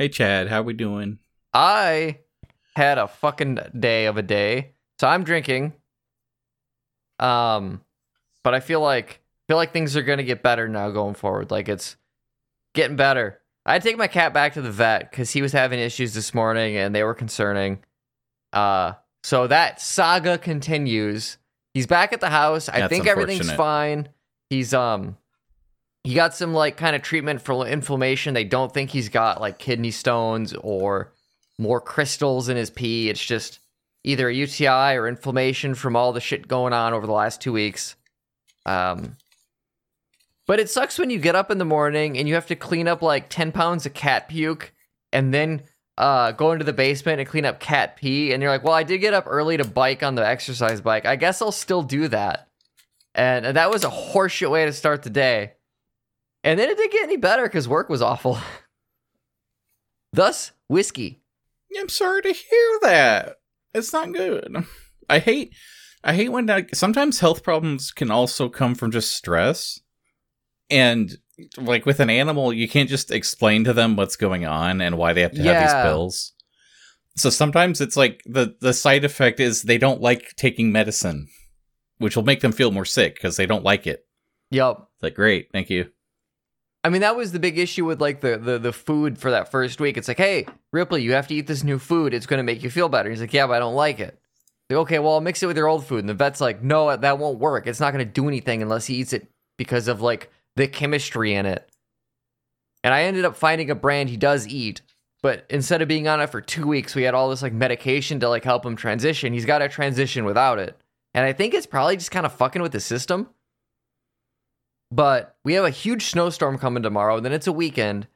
Hey Chad, how we doing? I had a fucking day of a day. So I'm drinking. Um but I feel like feel like things are gonna get better now going forward. Like it's getting better. I had to take my cat back to the vet because he was having issues this morning and they were concerning. Uh so that saga continues. He's back at the house. I That's think everything's fine. He's um he got some like kind of treatment for inflammation. They don't think he's got like kidney stones or more crystals in his pee. It's just either a UTI or inflammation from all the shit going on over the last two weeks. Um, but it sucks when you get up in the morning and you have to clean up like 10 pounds of cat puke and then uh, go into the basement and clean up cat pee. And you're like, well, I did get up early to bike on the exercise bike. I guess I'll still do that. And, and that was a horseshit way to start the day. And then it didn't get any better because work was awful. Thus, whiskey. I'm sorry to hear that. It's not good. I hate I hate when like, sometimes health problems can also come from just stress. And like with an animal, you can't just explain to them what's going on and why they have to have these pills. So sometimes it's like the the side effect is they don't like taking medicine, which will make them feel more sick because they don't like it. Yep. It's like great, thank you. I mean, that was the big issue with like the, the the food for that first week. It's like, hey, Ripley, you have to eat this new food. It's going to make you feel better. He's like, yeah, but I don't like it. Like, okay, well, I'll mix it with your old food. And the vet's like, no, that won't work. It's not going to do anything unless he eats it because of like the chemistry in it. And I ended up finding a brand he does eat, but instead of being on it for two weeks, we had all this like medication to like help him transition. He's got to transition without it. And I think it's probably just kind of fucking with the system. But we have a huge snowstorm coming tomorrow, and then it's a weekend.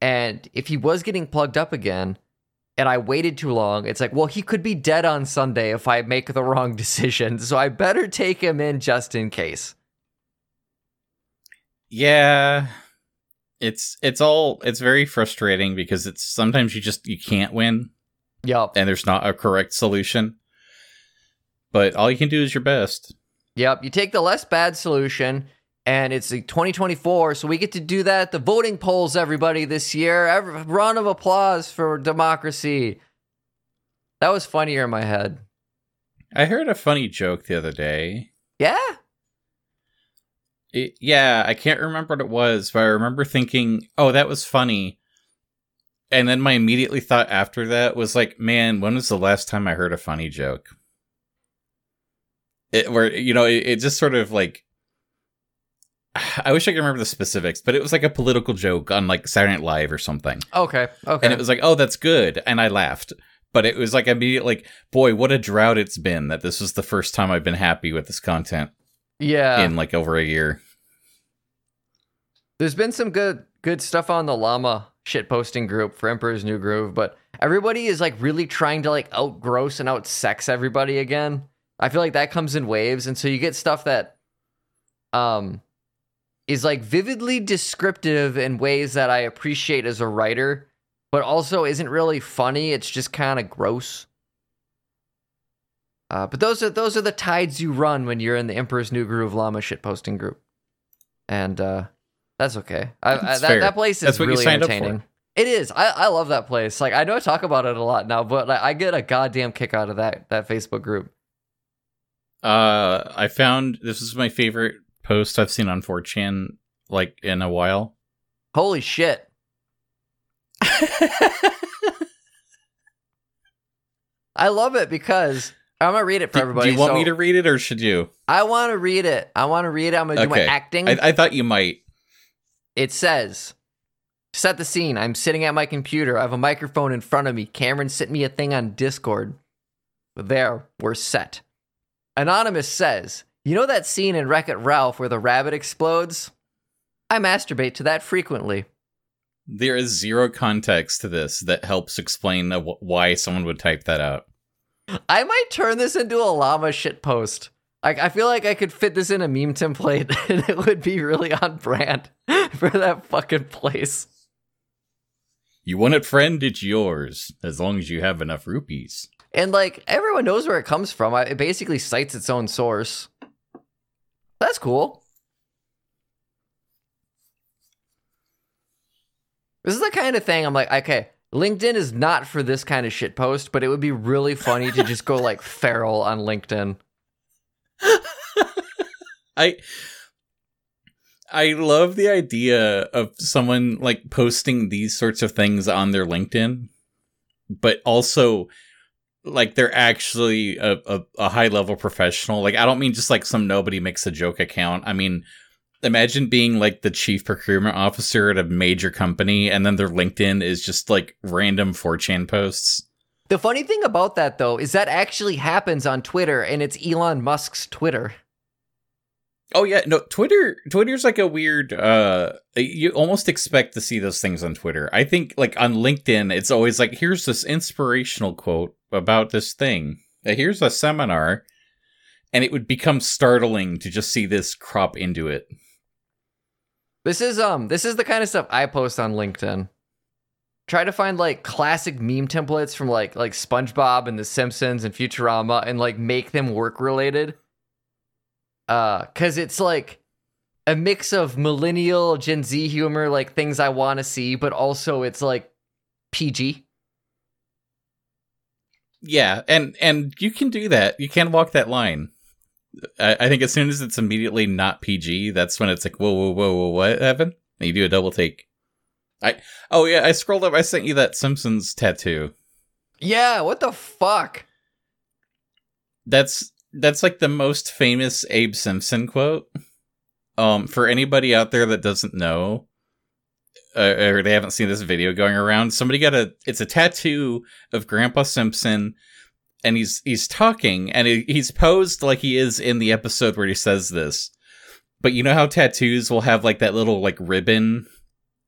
And if he was getting plugged up again, and I waited too long, it's like, well, he could be dead on Sunday if I make the wrong decision. So I better take him in just in case. Yeah. It's it's all it's very frustrating because it's sometimes you just you can't win Yep. and there's not a correct solution. But all you can do is your best. Yep. You take the less bad solution, and it's like 2024, so we get to do that the voting polls, everybody, this year. Every, round of applause for democracy. That was funnier in my head. I heard a funny joke the other day. Yeah. It, yeah, I can't remember what it was, but I remember thinking, "Oh, that was funny." And then my immediately thought after that was like, "Man, when was the last time I heard a funny joke?" It where you know, it, it just sort of like I wish I could remember the specifics, but it was like a political joke on like Saturday Night Live or something. Okay. Okay. And it was like, "Oh, that's good." And I laughed. But it was like immediately like, "Boy, what a drought it's been that this was the first time I've been happy with this content yeah. in like over a year." There's been some good good stuff on the llama shit posting group for Emperor's New Groove, but everybody is like really trying to like outgross and outsex everybody again. I feel like that comes in waves, and so you get stuff that um is like vividly descriptive in ways that I appreciate as a writer, but also isn't really funny. It's just kind of gross. Uh, but those are those are the tides you run when you're in the Emperor's New Groove llama shit posting group, and uh, that's okay. I, I, that, that place is That's really signed up for. entertaining. It is. I, I love that place. Like I know I talk about it a lot now, but like, I get a goddamn kick out of that that Facebook group. Uh, I found this is my favorite post I've seen on 4chan like in a while. Holy shit! I love it because I'm gonna read it for Do, everybody. do you want So me to read it or should you? I want to read it. I want to read it. I'm gonna do my acting. I, I thought you might. It says, set the scene. I'm sitting at my computer. I have a microphone in front of me. Cameron sent me a thing on Discord. There, we're set. Anonymous says, You know that scene in Wreck It Ralph where the rabbit explodes? I masturbate to that frequently. There is zero context to this that helps explain the, why someone would type that out. I might turn this into a llama shit post. Like I feel like I could fit this in a meme template and it would be really on brand for that fucking place. You want it, friend? It's yours, as long as you have enough rupees. And like everyone knows where it comes from. It basically cites its own source. That's cool. This is the kind of thing I'm like, okay, LinkedIn is not for this kind of shit post, but it would be really funny to just go like feral on LinkedIn. I I love the idea of someone like posting these sorts of things on their LinkedIn, but also like they're actually a, a, a high level professional. Like I don't mean just like some nobody makes a joke account. I mean imagine being like the chief procurement officer at a major company and then their LinkedIn is just like random 4chan posts. The funny thing about that though is that actually happens on Twitter and it's Elon Musk's Twitter. Oh yeah, no, Twitter Twitter's like a weird uh you almost expect to see those things on Twitter. I think like on LinkedIn it's always like here's this inspirational quote about this thing. Uh, here's a seminar and it would become startling to just see this crop into it. This is um this is the kind of stuff I post on LinkedIn. Try to find like classic meme templates from like like SpongeBob and The Simpsons and Futurama and like make them work related. Uh cuz it's like a mix of millennial Gen Z humor like things I want to see but also it's like PG. Yeah, and and you can do that. You can walk that line. I, I, think as soon as it's immediately not PG, that's when it's like, whoa, whoa, whoa, whoa, what happened? And you do a double take. I oh yeah, I scrolled up. I sent you that Simpsons tattoo. Yeah, what the fuck? That's that's like the most famous Abe Simpson quote. Um, for anybody out there that doesn't know, uh, or they haven't seen this video going around, somebody got a. It's a tattoo of Grandpa Simpson and he's he's talking and he, he's posed like he is in the episode where he says this but you know how tattoos will have like that little like ribbon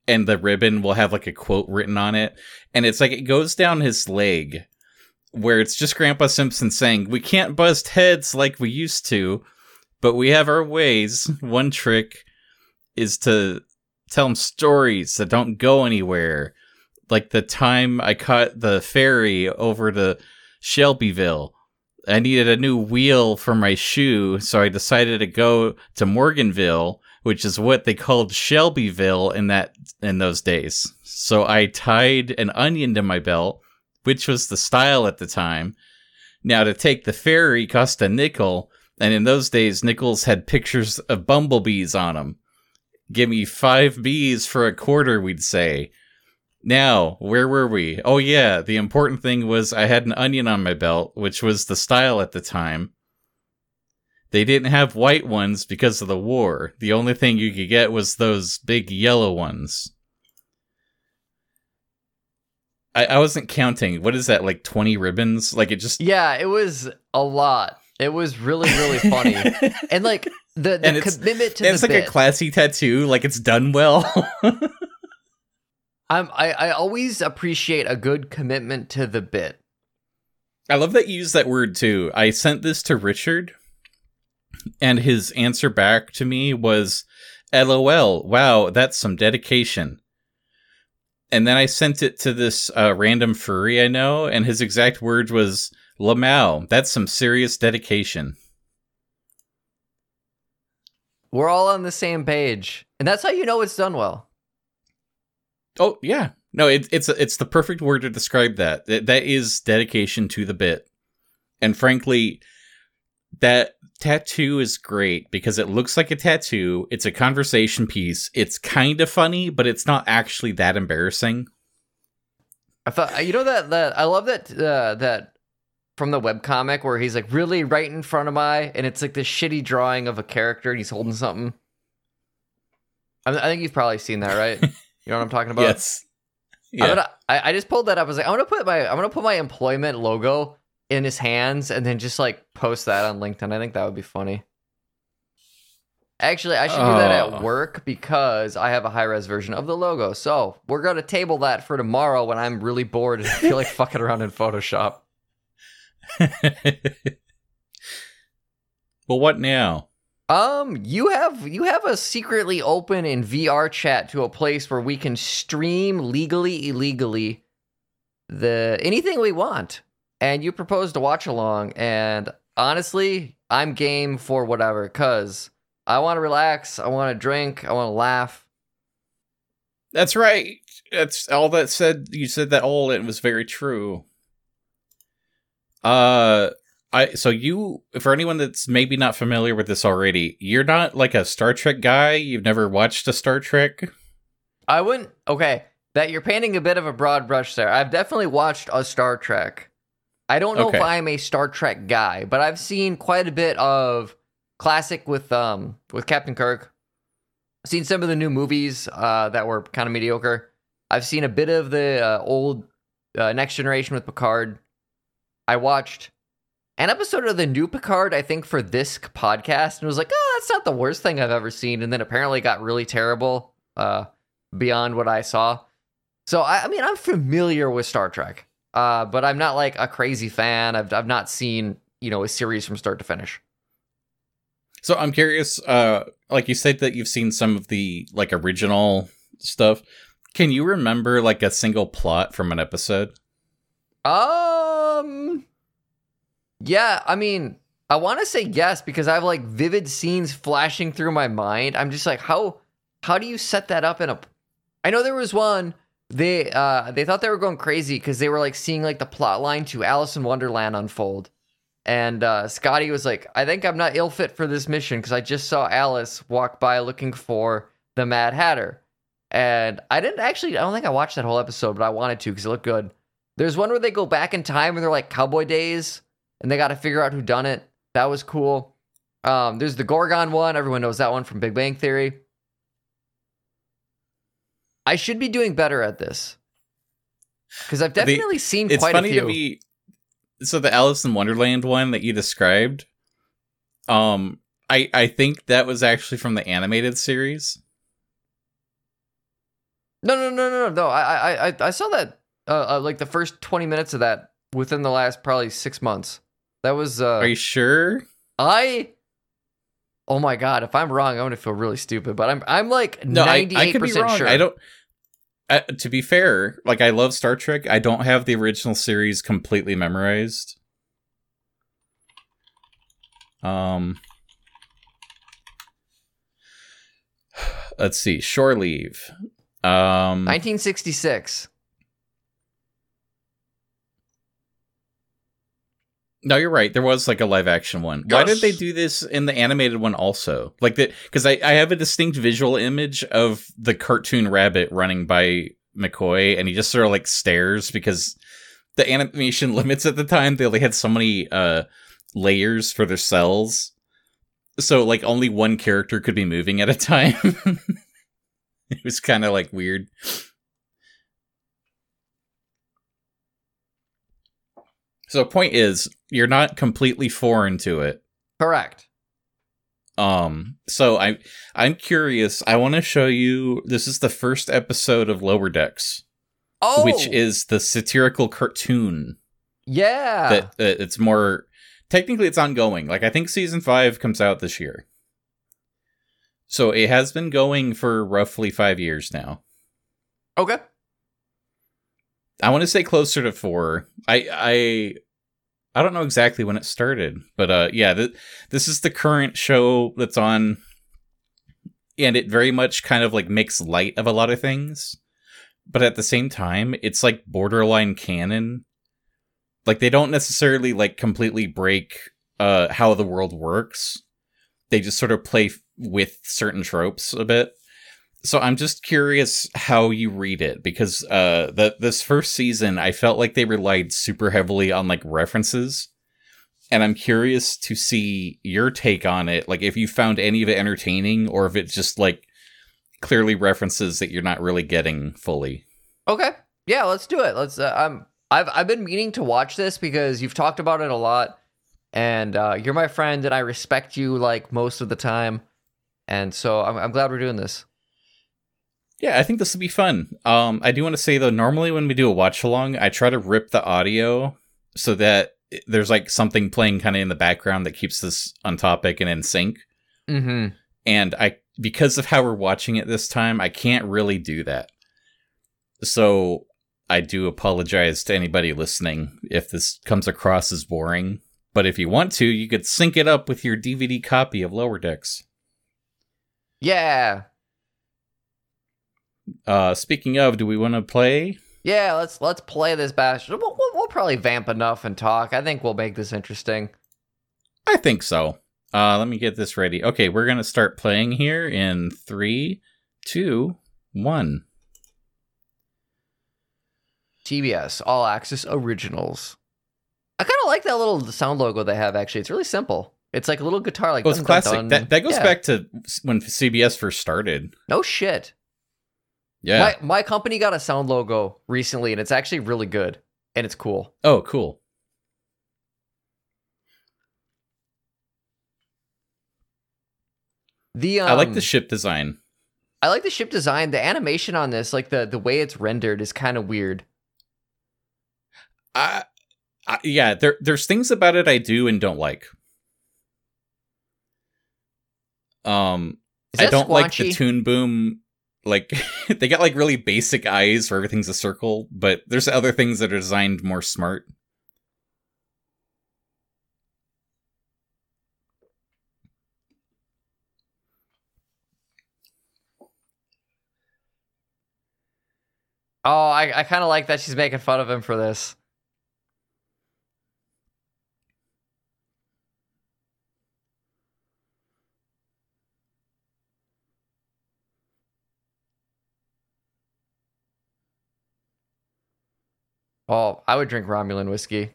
and the ribbon will have like a quote written on it and it's like it goes down his leg where it's just grandpa simpson saying we can't bust heads like we used to but we have our ways one trick is to tell them stories that don't go anywhere like the time i caught the ferry over to Shelbyville. I needed a new wheel for my shoe, so I decided to go to Morganville, which is what they called Shelbyville in that in those days. So I tied an onion to my belt, which was the style at the time. Now to take the ferry cost a nickel, and in those days nickels had pictures of bumblebees on them. Give me five bees for a quarter, we'd say. Now, where were we? Oh, yeah, the important thing was I had an onion on my belt, which was the style at the time. They didn't have white ones because of the war. The only thing you could get was those big yellow ones. I, I wasn't counting. What is that, like 20 ribbons? Like it just. Yeah, it was a lot. It was really, really funny. and like the, the commitment to the it's like bit. a classy tattoo, like it's done well. I'm, I, I always appreciate a good commitment to the bit. I love that you use that word too. I sent this to Richard, and his answer back to me was, LOL, wow, that's some dedication. And then I sent it to this uh, random furry I know, and his exact word was, Lamau, that's some serious dedication. We're all on the same page. And that's how you know it's done well. Oh yeah, no, it, it's it's the perfect word to describe that. that. That is dedication to the bit, and frankly, that tattoo is great because it looks like a tattoo. It's a conversation piece. It's kind of funny, but it's not actually that embarrassing. I thought you know that that I love that uh, that from the web comic where he's like really right in front of my and it's like this shitty drawing of a character and he's holding something. I, I think you've probably seen that, right? You know what I'm talking about? Yes. Yeah. Gonna, I, I just pulled that up. I was like, I'm gonna put my I'm gonna put my employment logo in his hands and then just like post that on LinkedIn. I think that would be funny. Actually, I should do that at oh. work because I have a high res version of the logo. So we're gonna table that for tomorrow when I'm really bored and feel like fucking around in Photoshop. well, what now? Um, you have you have a secretly open in VR chat to a place where we can stream legally, illegally the anything we want. And you propose to watch along, and honestly, I'm game for whatever, cause I want to relax, I want to drink, I want to laugh. That's right. That's all that said. You said that all. It was very true. Uh, I so you for anyone that's maybe not familiar with this already, you're not like a Star Trek guy. You've never watched a Star Trek. I wouldn't. Okay, that you're painting a bit of a broad brush there. I've definitely watched a Star Trek. I don't know Okay. if I'm a Star Trek guy, but I've seen quite a bit of classic with um with Captain Kirk. I've seen some of the new movies uh, that were kind of mediocre. I've seen a bit of the uh, old uh, Next Generation with Picard. I watched an episode of the new Picard, I think, for this podcast, and was like, oh, that's not the worst thing I've ever seen. And then apparently got really terrible uh, beyond what I saw. So I, I mean, I'm familiar with Star Trek, uh, but I'm not like a crazy fan. I've I've not seen you know a series from start to finish. So I'm curious. Uh, like you said that you've seen some of the like original stuff. Can you remember like a single plot from an episode? Um, yeah, I mean, I want to say yes because I have like vivid scenes flashing through my mind. I'm just like, how how do you set that up in a? I know there was one they uh they thought they were going crazy because they were like seeing like the plot line to Alice in Wonderland unfold. And uh, Scotty was like, I think I'm not ill fit for this mission because I just saw Alice walk by looking for the Mad Hatter. And I didn't actually, I don't think I watched that whole episode, but I wanted to because it looked good. There's one where they go back in time and they're like cowboy days and they got to figure out who done it. That was cool. Um, there's the Gorgon one. Everyone knows that one from Big Bang Theory. I should be doing better at this because I've The- definitely seen It's quite funny a few. to me. So the Alice in Wonderland one that you described, um, I I think that was actually from the animated series. No, no, no, no, no, no. I, I, I, I saw that. Uh, uh, like the first twenty minutes of that within the last probably six months. That was. Uh, Are you sure? I. Oh my god! If I'm wrong, I'm gonna feel really stupid. But I'm, I'm like ninety I eight percent wrong. sure. I don't. Uh, to be fair, like I love Star Trek. I don't have the original series completely memorized. Um, let's see. Shore leave. Um, 1966. No, you're right. There was like a live action one. Why did they do this in the animated one also? Like that because I, I have a distinct visual image of the cartoon rabbit running by McCoy, and he just sort of like stares because the animation limits at the time they only had so many uh layers for their cells, so like only one character could be moving at a time. it was kind of like weird. So point is, you're not completely foreign to it. Correct. Um, so I I'm curious. I want to show you. This is the first episode of Lower Decks, Oh, which is the satirical cartoon yeah. that uh, it's more technically it's ongoing. Like I think season five comes out this year, so it has been going for roughly five years now. okay. I want to say closer to four. I I I don't know exactly when it started, but uh, yeah, th- this is the current show that's on, and it very much kind of like makes light of a lot of things, but at the same time, it's like borderline canon. Like they don't necessarily like completely break uh how the world works. They just sort of play f- with certain tropes a bit so I'm just curious how you read it because uh that this first season I felt like they relied super heavily on like references and I'm curious to see your take on it like if you found any of it entertaining or if it's just like clearly references that you're not really getting fully. Okay. Yeah, let's do it. Let's. Uh, I'm. I've I've been meaning to watch this because you've talked about it a lot, and uh, you're my friend, and I respect you like most of the time, and so I'm I'm glad we're doing this. Yeah, I think this will be fun. Um, I do want to say though, normally when we do a watch along, I try to rip the audio so that there's like something playing kind of in the background that keeps this on topic and in sync. Mm-hmm. and I because of how we're watching it this time, I can't really do that. So I do apologize to anybody listening if this comes across as boring. But if you want to, you could sync it up with your DVD copy of Lower Decks. Yeah. Uh, speaking of, do we want to play? Yeah, let's let's play this bastard. We'll, we'll, we'll probably vamp enough and talk. I think we'll make this interesting. I think so. Uh, let me get this ready. Okay, we're gonna start playing here in three, two, one. CBS All Access Originals. I kind of like that little sound logo they have. Actually, it's really simple. It's like a little guitar, like Well, it's dun, dun, classic. dun. That that goes Yeah. back to when CBS first started. No shit. Yeah. My my company got a sound logo recently, and it's actually really good and it's cool. Oh, cool. The um, I like the ship design. I like the ship design. The animation on this, like the the way it's rendered, is kind of weird. I, I, yeah, there there's things about it I do and don't like. Um, I don't like the tune Boom. Like they got like really basic eyes where everything's a circle, but there's other things that are designed more smart. Oh, I I kind of like that she's making fun of him for this. Oh, I would drink Romulan whiskey.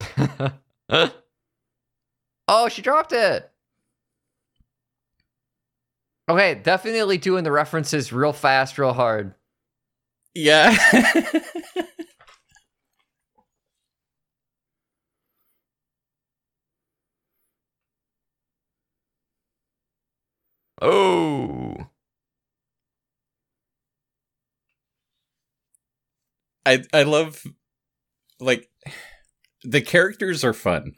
oh, she dropped it. Okay, definitely doing the references real fast, real hard. Yeah. Oh. I I love like the characters are fun.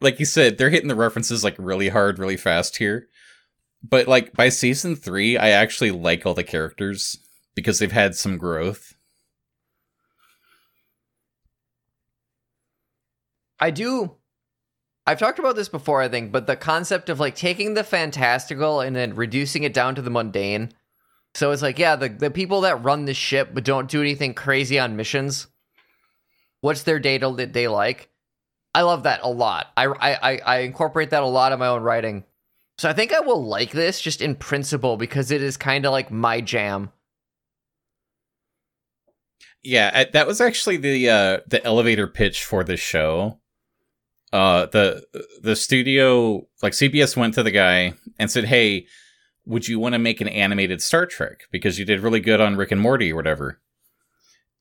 Like you said, they're hitting the references like really hard, really fast here. But like by season 3, I actually like all the characters because they've had some growth. I do. I've talked about this before, I think, but the concept of like taking the fantastical and then reducing it down to the mundane. So it's like, yeah, the, the people that run the ship but don't do anything crazy on missions. What's their day to day like? I love that a lot. I, I, I, incorporate that a lot in my own writing. So I think I will like this just in principle because it is kind of like my jam. Yeah, that was actually the uh the elevator pitch for this show. Uh the the studio like CBS went to the guy and said, "Hey, would you want to make an animated Star Trek because you did really good on Rick and Morty or whatever?"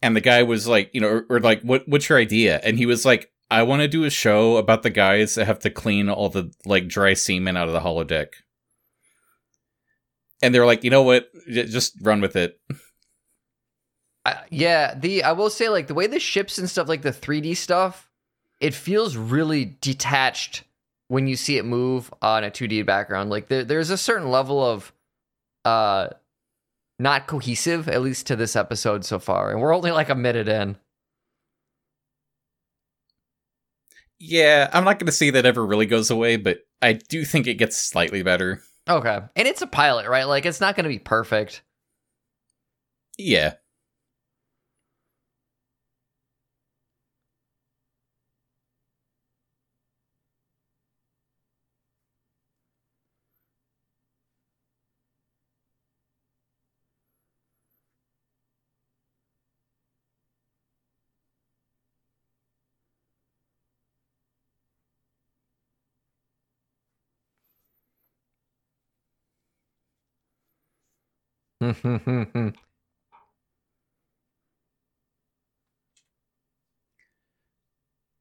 And the guy was like, you know, or, or like, "What what's your idea?" And he was like, "I want to do a show about the guys that have to clean all the like dry semen out of the holodeck." And they're like, "You know what? Just run with it." I, yeah, the I will say like the way the ships and stuff like the 3D stuff, it feels really detached when you see it move on a 2D background. Like there, there's a certain level of uh not cohesive at least to this episode so far. And we're only like a minute in. Yeah, I'm not going to say that ever really goes away, but I do think it gets slightly better. Okay. And it's a pilot, right? Like it's not going to be perfect. Yeah.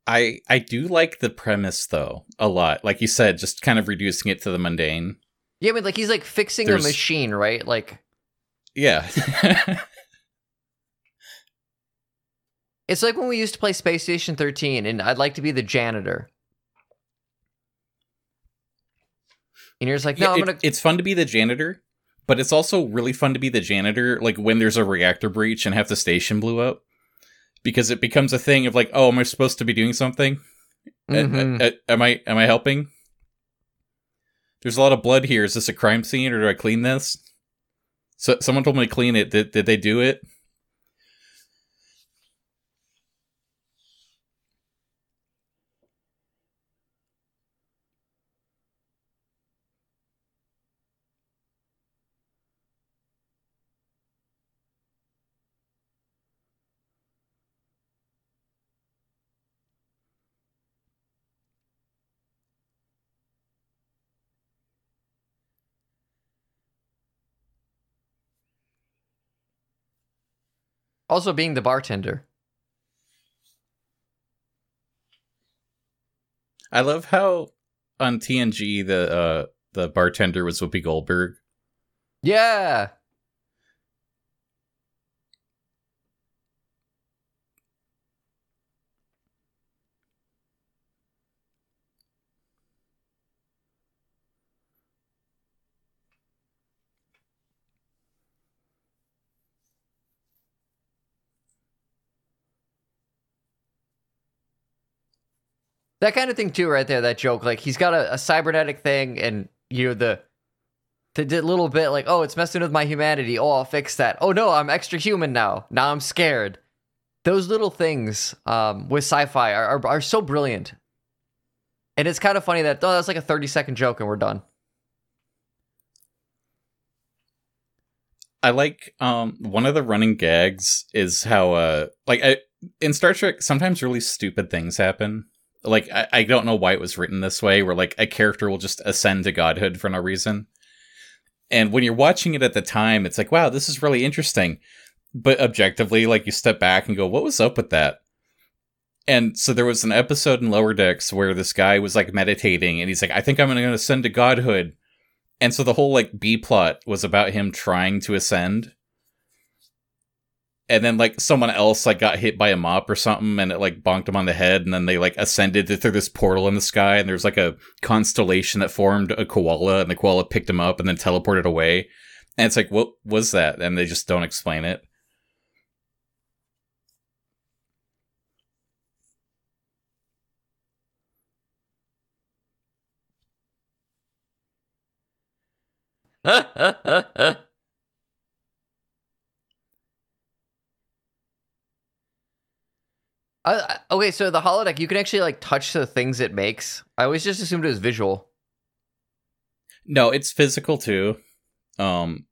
I I do like the premise though a lot. Like you said, just kind of reducing it to the mundane. yeah, I mean like he's like fixing There's- a machine, right? Like Yeah. it's like when we used to play Space Station 13 and I'd like to be the janitor. And you're just like, no, Yeah, I'm it- gonna it's fun to be the janitor, but it's also really fun to be the janitor like when there's a reactor breach and half the station blew up. Because it becomes a thing of like, oh, am I supposed to be doing something? Uh, am I am I helping? there's a lot of blood here. Is this a crime scene or do I clean this? So someone told me to clean it. Did did they do it? Also, being the bartender. I love how on TNG the uh the bartender was Whoopi Goldberg. Yeah. That kind of thing too, right there. That joke, like he's got a, a cybernetic thing, and you know the the little bit like, oh, it's messing with my humanity. Oh, I'll fix that. Oh no, I'm extra human now. Now I'm scared. Those little things um, with sci-fi are, are are so brilliant, and it's kind of funny that oh, that's like a thirty second joke and we're done. I like um one of the running gags is how uh like I, in Star Trek sometimes really stupid things happen. Like I, I don't know why it was written this way, where like a character will just ascend to godhood for no reason. And when you're watching it at the time, it's like, wow, this is really interesting. But objectively, like you step back and go, what was up with that? And so there was an episode in Lower Decks where this guy was like meditating and he's like, I think I'm going to ascend to godhood. And so the whole like B plot was about him trying to ascend. And then like someone else like got hit by a mop or something and it like bonked him on the head and then they like ascended through this portal in the sky and there's like a constellation that formed a koala and the koala picked him up and then teleported away. And it's like, what was that? And they just don't explain it. Uh, okay, so the holodeck, you can actually like touch the things it makes. I always just assumed it was visual. No, it's physical too. Um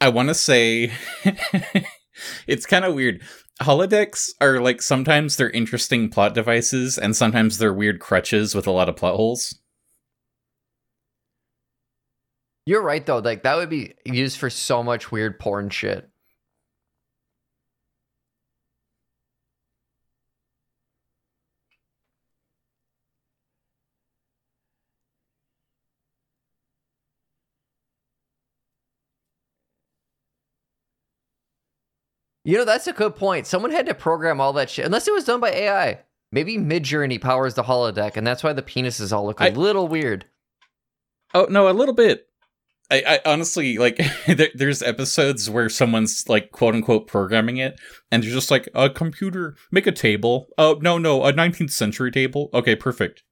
I want to say it's kind of weird. Holodecks are like sometimes they're interesting plot devices and sometimes they're weird crutches with a lot of plot holes. You're right though. Like that would be used for so much weird porn shit. You know, that's a good point. Someone had to program all that shit, unless it was done by AI. Maybe Midjourney powers the holodeck, and that's why the penises all look a I- little weird. Oh no, a little bit. I, I honestly like. there, there's episodes where someone's like quote unquote programming it, and they're just like, "A computer, make a table." Oh no, no, a 19th century table. Okay, perfect.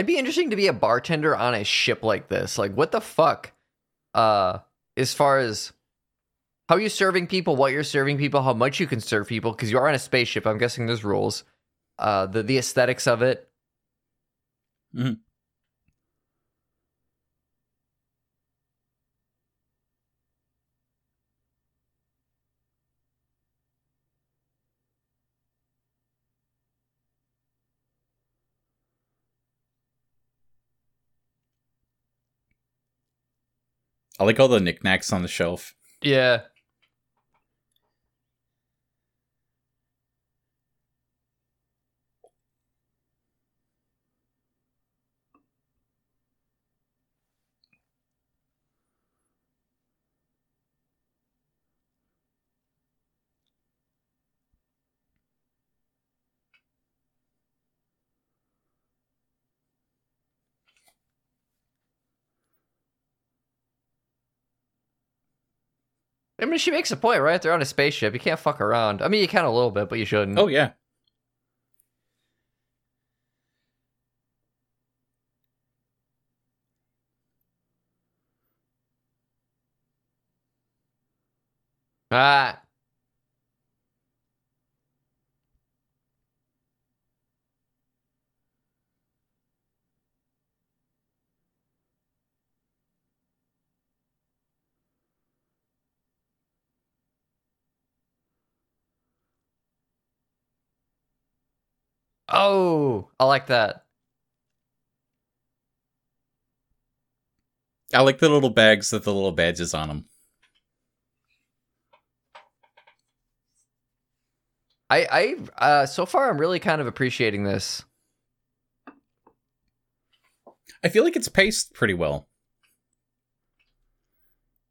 It'd be interesting to be a bartender on a ship like this. Like, what the fuck? Uh, as far as how you serving people, what you're serving people, how much you can serve people, because you are on a spaceship. I'm guessing there's rules. Uh, the the aesthetics of it. Mhm. I like all the knickknacks on the shelf. Yeah. Mean, she makes a point, right? They're on a spaceship. You can't fuck around. I mean, you can a little bit, but you shouldn't. Oh yeah. Ah. Oh, I like that. I like the little bags with the little badges on them. I, I, uh, so far, I'm really kind of appreciating this. I feel like it's paced pretty well.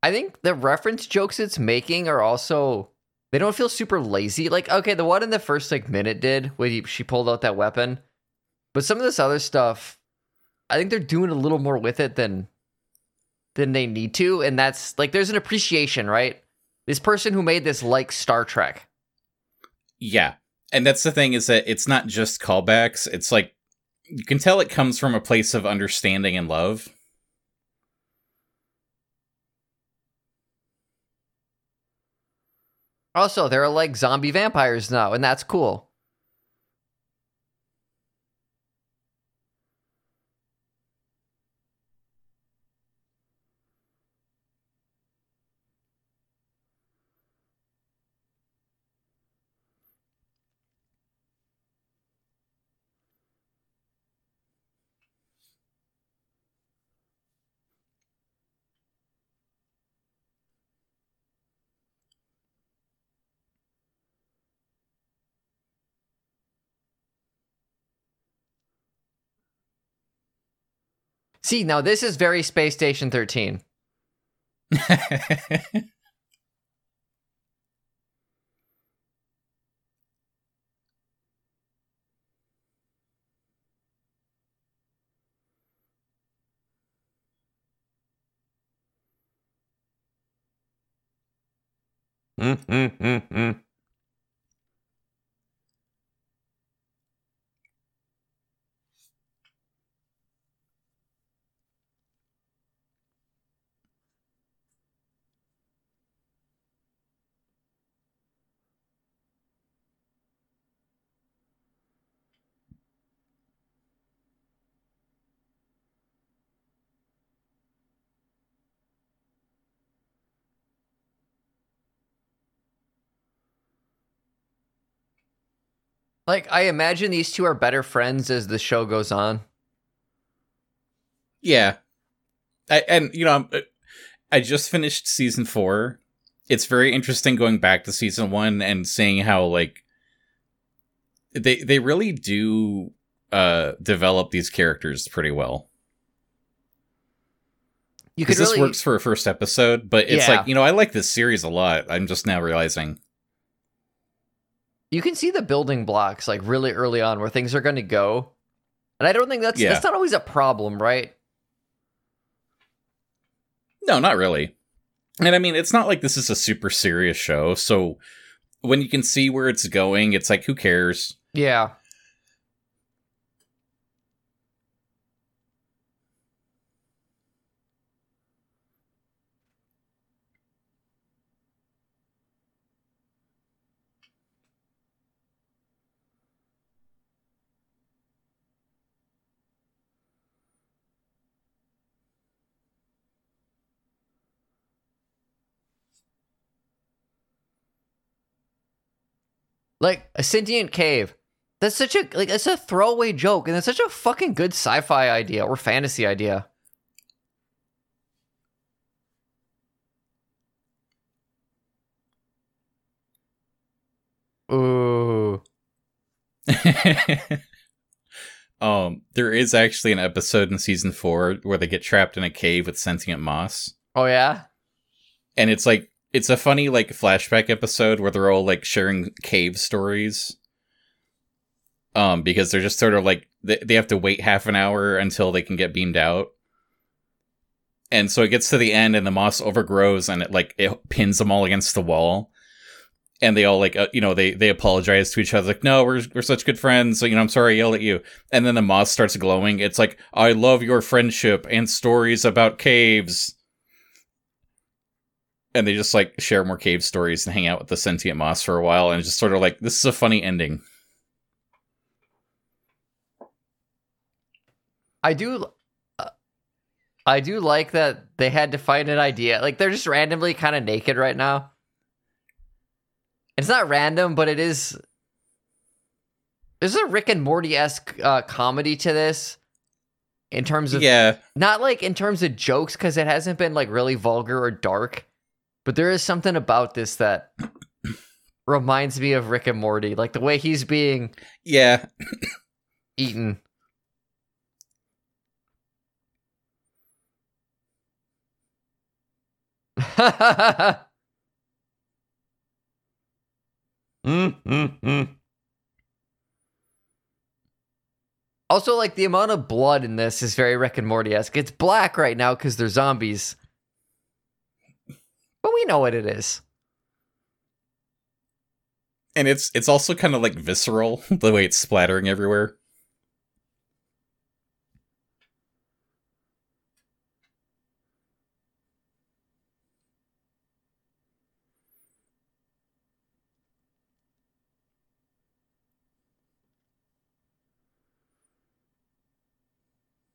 I think the reference jokes it's making are also they don't feel super lazy. Like, okay, the one in the first like minute did when she pulled out that weapon, but some of this other stuff, I think they're doing a little more with it than than they need to, and that's like there's an appreciation, right? This person who made this like Star Trek. Yeah. And that's the thing is that it's not just callbacks. It's like you can tell it comes from a place of understanding and love. Also, there are like zombie vampires now, and that's cool. See, now this is very Space Station 13. mm, mm, mm, Like, I imagine these two are better friends as the show goes on. Yeah. I, and, you know, I just finished season four. It's very interesting going back to season one and seeing how, like, they they really do uh develop these characters pretty well. Because this really, works for a first episode, but it's Yeah. like, you know, I like this series a lot. I'm just now realizing. You can see the building blocks like really early on where things are going to go. And I don't think that's Yeah. that's not always a problem, right? No, not really. And I mean, it's not like this is a super serious show, so when you can see where it's going, it's like who cares? Yeah. Like a sentient cave. That's such a like it's a throwaway joke and it's such a fucking good sci-fi idea or fantasy idea. Ooh. um, there is actually an episode in season four where they get trapped in a cave with sentient moss, Oh yeah? and it's like it's a funny like flashback episode where they're all like sharing cave stories. Um, because they're just sort of like they, they have to wait half an hour until they can get beamed out. and so it gets to the end, and the moss overgrows, and it like it pins them all against the wall. And they all like, uh, you know, they they apologize to each other, like, "No, we're we're such good friends. So, you know, I'm sorry I yelled at you." And then the moss starts glowing. It's like, "I love your friendship and stories about caves." And they just like share more cave stories and hang out with the sentient moss for a while and just sort of like this is a funny ending I do. Uh, I do like that they had to find an idea. Like they're just randomly kind of naked right now. It's not random, but it is. There's a Rick and Morty esque uh, comedy to this, in terms of yeah not like in terms of jokes because it hasn't been like really vulgar or dark, but there is something about this that reminds me of Rick and Morty, like the way he's being yeah eaten. mm, mm, mm. Also, like the amount of blood in this is very Rick and Morty esque. It's black right now because they're zombies, we know what it is. and it's it's also kind of like visceral the way it's splattering everywhere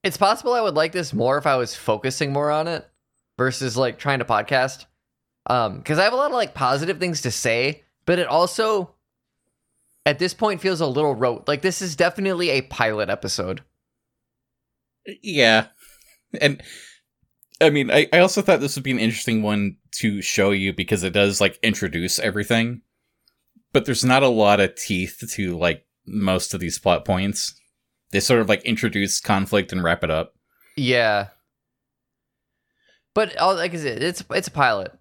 It's possible I would like this more if I was focusing more on it versus like trying to podcast. Um, because I have a lot of like positive things to say, but it also at this point feels a little rote. Like this is definitely a pilot episode. yeah and i mean I, I also thought this would be an interesting one to show you because it does like introduce everything but there's not a lot of teeth to like most of these plot points they sort of like introduce conflict and wrap it up Yeah. But like I said, it's it's a pilot.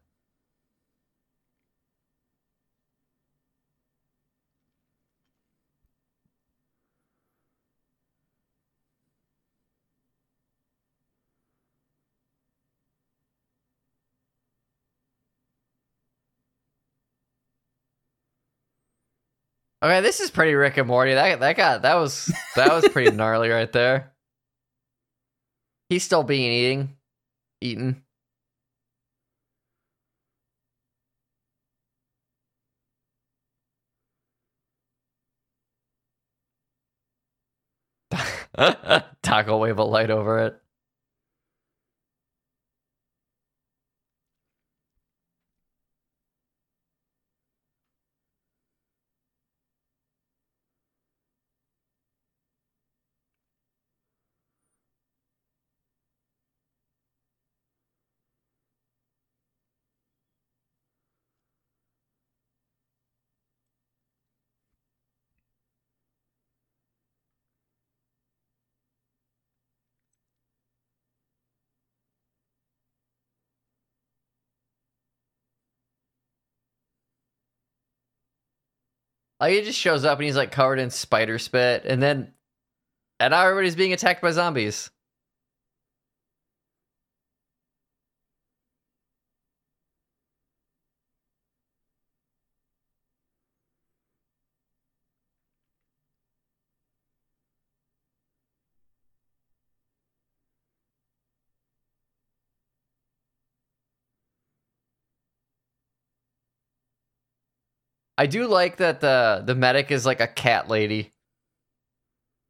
Okay, this is pretty Rick and Morty. That that got that was that was pretty gnarly right there. He's still being eating, eaten. Taco wave a light over it. Like he just shows up and he's like covered in spider spit, and then and now everybody's being attacked by zombies. I do like that the the medic is like a cat lady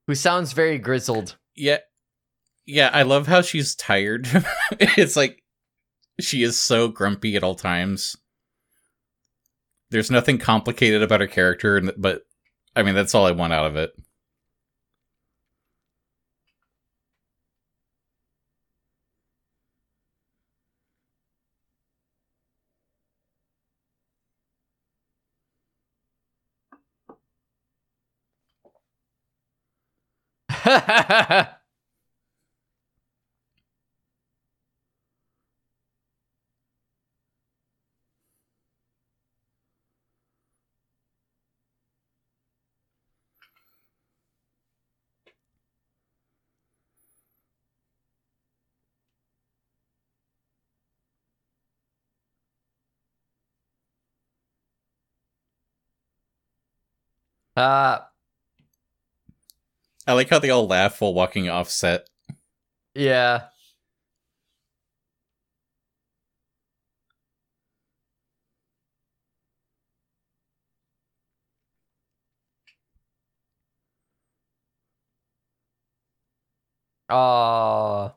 who sounds very grizzled. Yeah. Yeah, I love how she's tired. it's like she is so grumpy at all times. There's nothing complicated about her character, but I mean, that's all I want out of it. Uh I like how they all laugh while walking off set. yeah. Oh.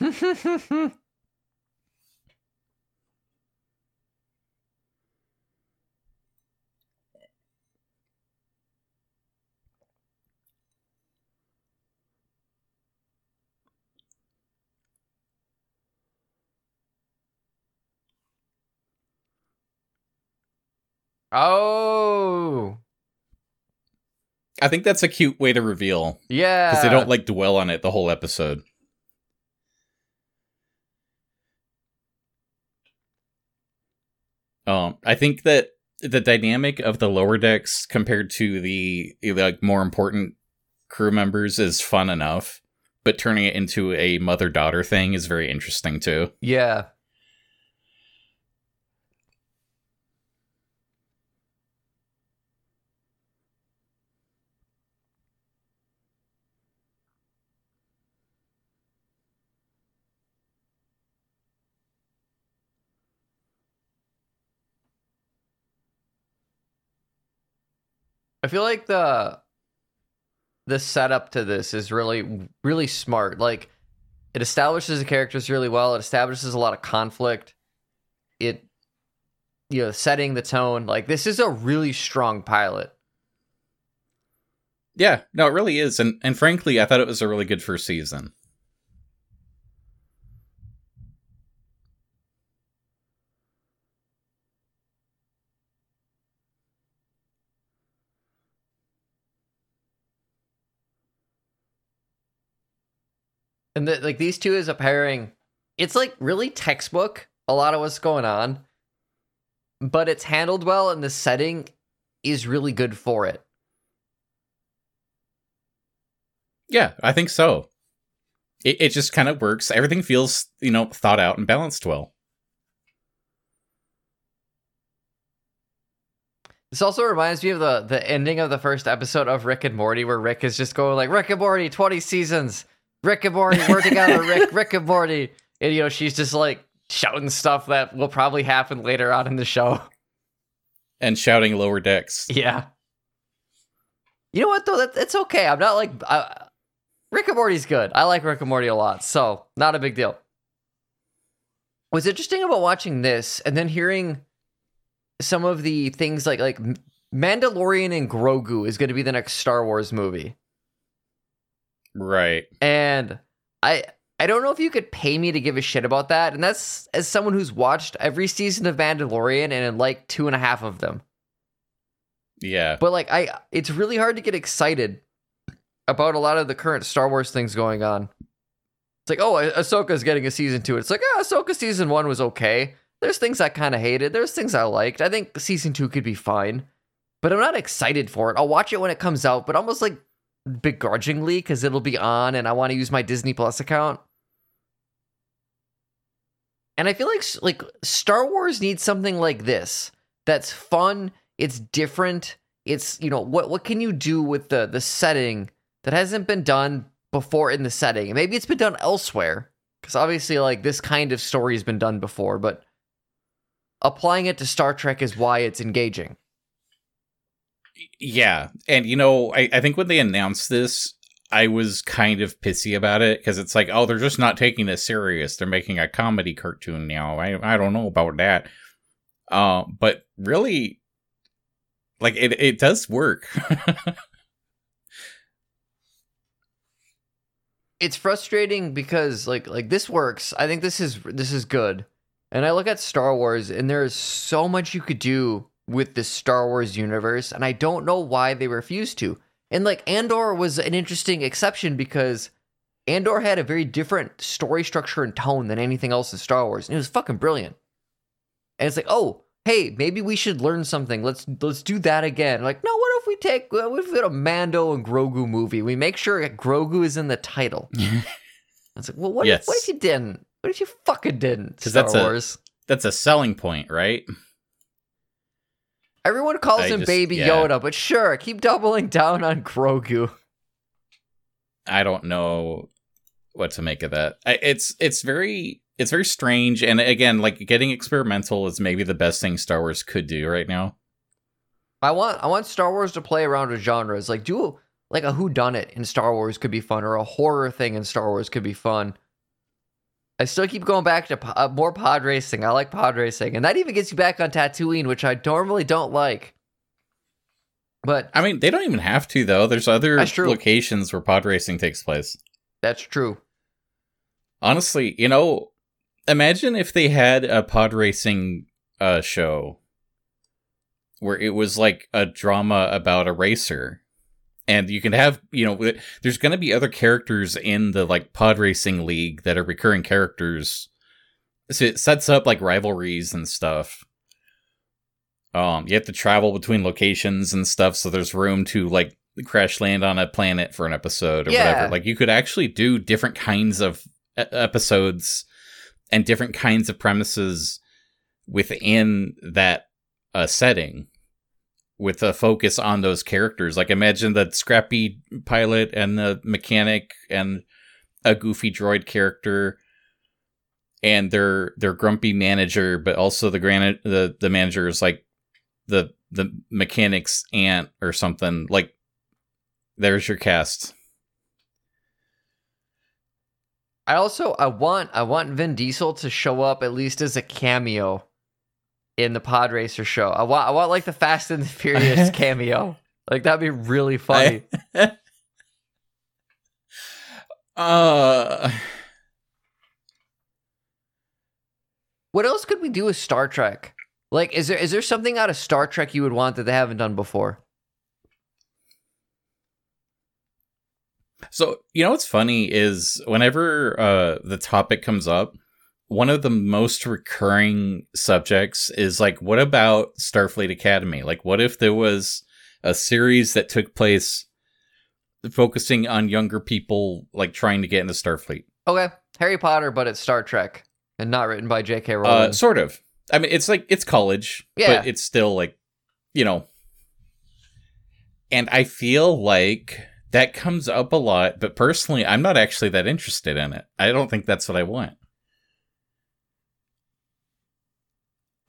oh. I think that's a cute way to reveal Yeah. because they don't like dwell on it the whole episode. Um, I think that the dynamic of the lower decks compared to the like more important crew members is fun enough, but turning it into a mother daughter thing is very interesting too. Yeah. I feel like the the setup to this is really really smart. Like it establishes the characters really well. It establishes a lot of conflict. It you know, setting the tone. Like this is a really strong pilot. Yeah, no, it really is, and and frankly, I thought it was a really good first season. And the, like these two is a pairing, it's like really textbook. A lot of what's going on, but it's handled well, and the setting is really good for it. Yeah, I think so. It it just kind of works. Everything feels, you know, thought out and balanced well. This also reminds me of the the ending of the first episode of Rick and Morty, where Rick is just going like Rick and Morty, twenty seasons, Rick and Morty, we're together, Rick, Rick and Morty, and you know she's just like shouting stuff that will probably happen later on in the show. And shouting lower decks. Yeah. You know what though? That, that's okay. I'm not like uh, Rick and Morty's good. I like Rick and Morty a lot, so not a big deal. What's interesting about watching this and then hearing some of the things like like Mandalorian and Grogu is going to be the next Star Wars movie, Right. and I I don't know if you could pay me to give a shit about that, and that's as someone who's watched every season of Mandalorian and like two and a half of them. Yeah. But like I it's really hard to get excited about a lot of the current Star Wars things going on. It's like, oh, Ah- Ahsoka's getting a season two. It's like, oh, Ahsoka season one was okay. There's things I kind of hated. There's things I liked. I think season two could be fine, but I'm not excited for it. I'll watch it when it comes out, but almost like begrudgingly because it'll be on and I want to use my Disney Plus account. And I feel like like Star Wars needs something like this that's fun, it's different, it's you know what what can you do with the the setting that hasn't been done before in the setting? Maybe it's been done elsewhere because obviously like this kind of story has been done before, but applying it to Star Trek is why it's engaging. Yeah. And you know, I, I think when they announced this, I was kind of pissy about it because it's like, oh, they're just not taking this serious. They're making a comedy cartoon now. I I don't know about that. Uh, but really, like it it does work. it's frustrating because like like this works. I think this is this is good. And I look at Star Wars and there is so much you could do with the Star Wars universe and I don't know why they refused to. And like Andor was an interesting exception because Andor had a very different story structure and tone than anything else in Star Wars and it was fucking brilliant. And it's like, "Oh, hey, maybe we should learn something. Let's let's do that again." Like, "No, what if we take what if we did a Mando and Grogu movie? We make sure Grogu is in the title." It's like, "Well, what Yes. if what if you didn't? What if you fucking didn't?" 'Cause Star that's a- Wars. That's a selling point, right? Everyone calls I him just- Baby yeah. Yoda, but sure, keep doubling down on Grogu. I don't know what to make of that. I, it's it's very it's very strange, and again, like getting experimental is maybe the best thing Star Wars could do right now. I want I want Star Wars to play around with genres. Like do like a who done it in Star Wars could be fun, or a horror thing in Star Wars could be fun. I still keep going back to po- uh, more pod racing. I like pod racing, and that even gets you back on Tatooine, which I normally don't like. But I mean, they don't even have to though. There's other locations where pod racing takes place. that's true. Honestly, you know, imagine if they had a pod racing uh show where it was like a drama about a racer. And you can have, you know, there's going to be other characters in the like pod racing league that are recurring characters. So it sets up like rivalries and stuff. Um, you have to travel between locations and stuff, so there's room to like crash land on a planet for an episode or Yeah. whatever. Like you could actually do different kinds of episodes and different kinds of premises within that uh, setting with a focus on those characters. Like imagine the scrappy pilot and the mechanic and a goofy droid character and their their grumpy manager, but also the granite the the manager is like the the mechanic's aunt or something. Like there's your cast. I also I want I want Vin Diesel to show up at least as a cameo in the Pod Racer show. I want I want like the Fast and the Furious cameo. Like that'd be really funny. Uh what else could we do with Star Trek? Like is there is there something out of Star Trek you would want that they haven't done before? So you know what's funny is whenever uh, the topic comes up, one of the most recurring subjects is like, what about Starfleet Academy? Like, what if there was a series that took place focusing on younger people, like trying to get into Starfleet? Okay, Harry Potter, but it's Star Trek and not written by J.K. Uh, Rowling. sort of. I mean, it's like it's college, Yeah. but it's still like, you know. And I feel like that comes up a lot, but personally, I'm not actually that interested in it. I don't think that's what I want.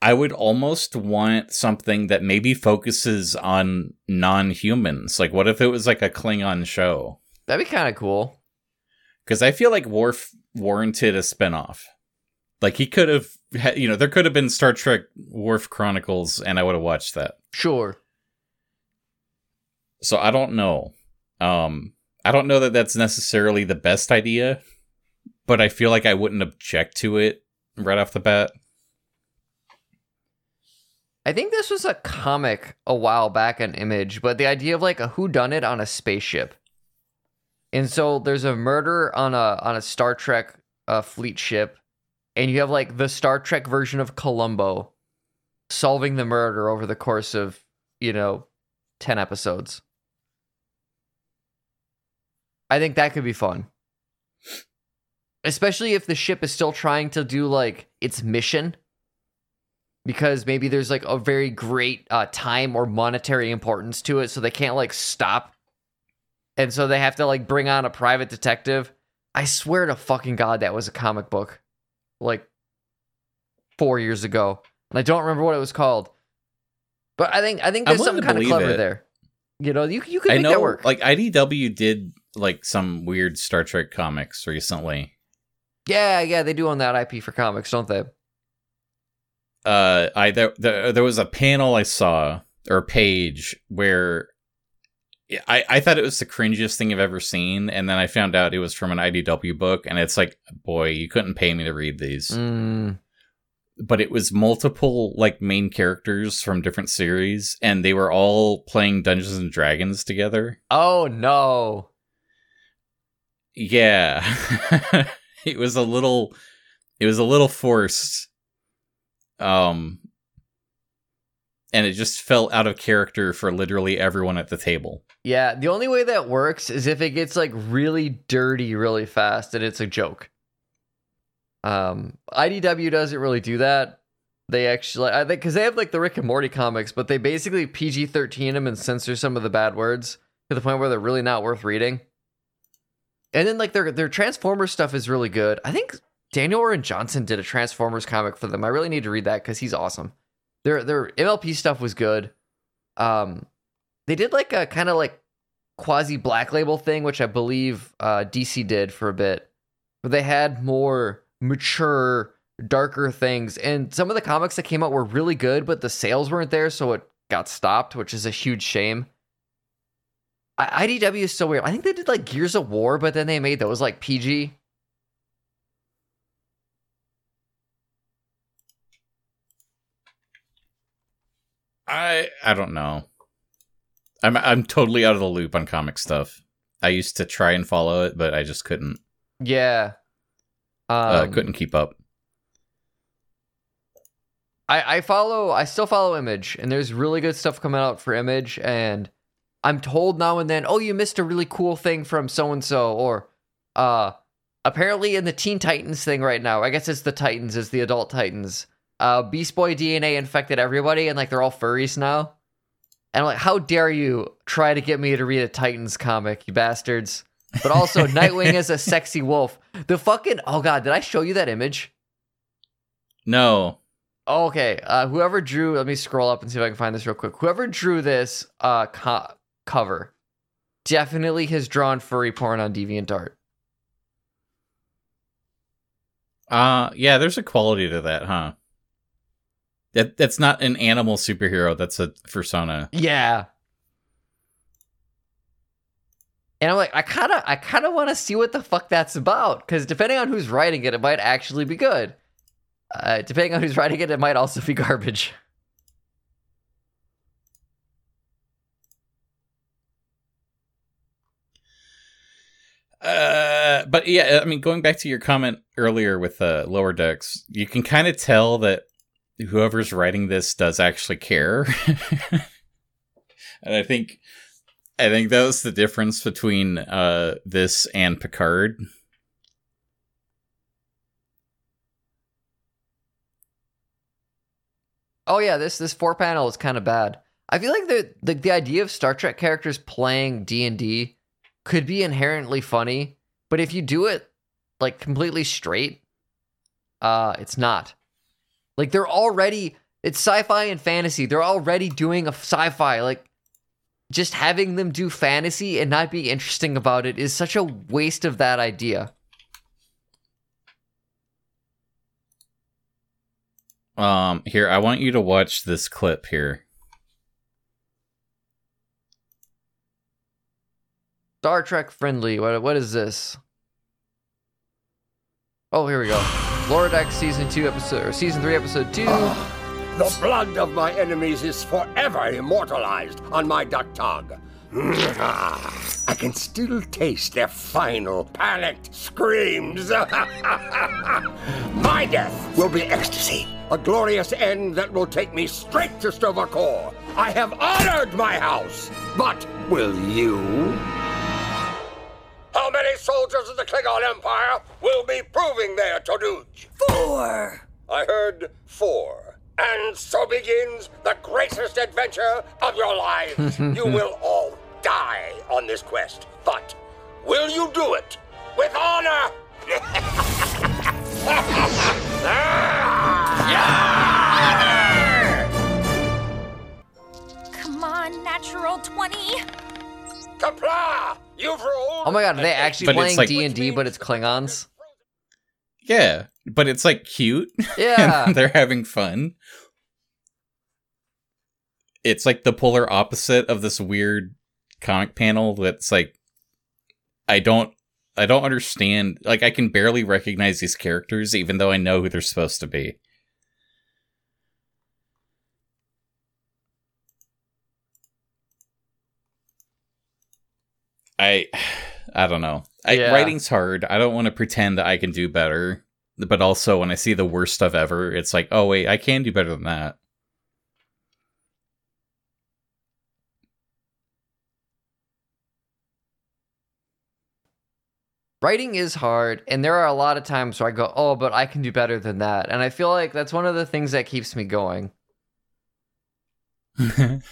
I would almost want something that maybe focuses on non-humans. Like, what if it was like a Klingon show? That'd be kind of cool. Because I feel like Worf warranted a spinoff. Like he could have, ha- you know, there could have been Star Trek Worf Chronicles, and I would have watched that. Sure. So I don't know. Um, I don't know that that's necessarily the best idea, but I feel like I wouldn't object to it right off the bat. I think this was a comic a while back an Image, but the idea of like a whodunit on a spaceship. And so there's a murder on a on a Star Trek uh, fleet ship, and you have like the Star Trek version of Columbo solving the murder over the course of you know ten episodes. I think that could be fun, especially if the ship is still trying to do like its mission because maybe there's like a very great uh, time or monetary importance to it, so they can't like stop, and so they have to like bring on a private detective. I swear to fucking god, that was a comic book, like four years ago, and I don't remember what it was called. But I think I think there's something kind of clever it. there. You know, you you could I make that know, work. like IDW did like some weird Star Trek comics recently. Yeah, yeah, they do own that IP for comics, don't they? Uh, I there there, there was a panel I saw or a page where I, I thought it was the cringiest thing I've ever seen, and then I found out it was from an IDW book, and it's like, boy, you couldn't pay me to read these. Mm, But it was multiple like main characters from different series, and they were all playing Dungeons and Dragons together. Oh no. Yeah, it was a little, it was a little forced. Um, and it just felt out of character for literally everyone at the table. Yeah, the only way that works is if it gets like really dirty really fast and it's a joke. Um, IDW doesn't really do that. They actually, I think, because they have like the Rick and Morty comics, but they basically PG 13 them and censor some of the bad words to the point where they're really not worth reading. And then like their their Transformer stuff is really good. I think Daniel Warren Johnson did a Transformers comic for them. I really need to read that because he's awesome. Their their MLP stuff was good. Um, they did like a kind of like quasi black label thing, which I believe uh, DC did for a bit, but they had more mature, darker things. And some of the comics that came out were really good, but the sales weren't there, so it got stopped, which is a huge shame. I- IDW is so weird. I think they did like Gears of War, but then they made those like PG. I I don't know. I'm I'm totally out of the loop on comic stuff. I used to try and follow it, but I just couldn't. Yeah. Um, uh, couldn't keep up. I, I follow I still follow Image and there's really good stuff coming out for Image and I'm told now and then, oh you missed a really cool thing from so and so or uh apparently in the Teen Titans thing right now, I guess it's the Titans, it's the adult Titans. Uh Beast Boy DNA infected everybody and like they're all furries now. And I'm like, how dare you try to get me to read a Titans comic, you bastards. But also Nightwing is a sexy wolf. The fucking oh god, did I show you that image? No. Oh, okay. Uh, whoever drew, let me scroll up and see if I can find this real quick. Whoever drew this uh, co- cover definitely has drawn furry porn on DeviantArt. Uh yeah, there's a quality to that, huh? That that's not an animal superhero, that's a persona. Yeah. And I'm like, I kind of, I kind of want to see what the fuck that's about, because depending on who's writing it, it might actually be good. Uh, depending on who's writing it, it might also be garbage. Uh, but yeah, I mean, going back to your comment earlier with uh, lower decks, you can kind of tell that whoever's writing this does actually care, and I think, I think that was the difference between uh this and Picard. Oh yeah, this this four panel is kind of bad. I feel like the, the the idea of Star Trek characters playing D and D could be inherently funny, but if you do it like completely straight, uh, it's not. Like they're already it's sci-fi and fantasy. They're already doing a sci-fi. Like just having them do fantasy and not be interesting about it is such a waste of that idea. Um, here, I want you to watch this clip here. Star Trek friendly. What what is this? Oh, here we go. Lower Deck season two episode or season three episode two. Ah, the blood of my enemies is forever immortalized on my d'k tahg. I can still taste their final panicked screams. my death will be ecstasy, a glorious end that will take me straight to Sto-vo-kor. I have honored my house, but will you? How many soldiers of the Klingon Empire will be proving their Toduj? Four. I heard four. And so begins the greatest adventure of your lives. you will all die on this quest, but will you do it with honor? Come on, natural 20. Qapla'! You've rolled. Oh my god, are they an actually But playing D and D, but it's Klingons? Yeah, but it's like cute. Yeah. and they're having fun. It's like the polar opposite of this weird comic panel that's like I don't I don't understand like I can barely recognize these characters even though I know who they're supposed to be. I I don't know. I, Yeah. Writing's hard. I don't want to pretend that I can do better but also when I see the worst stuff ever, it's like, oh wait, I can do better than that. Writing is hard, and there are a lot of times where I go, "Oh, but I can do better than that," and I feel like that's one of the things that keeps me going.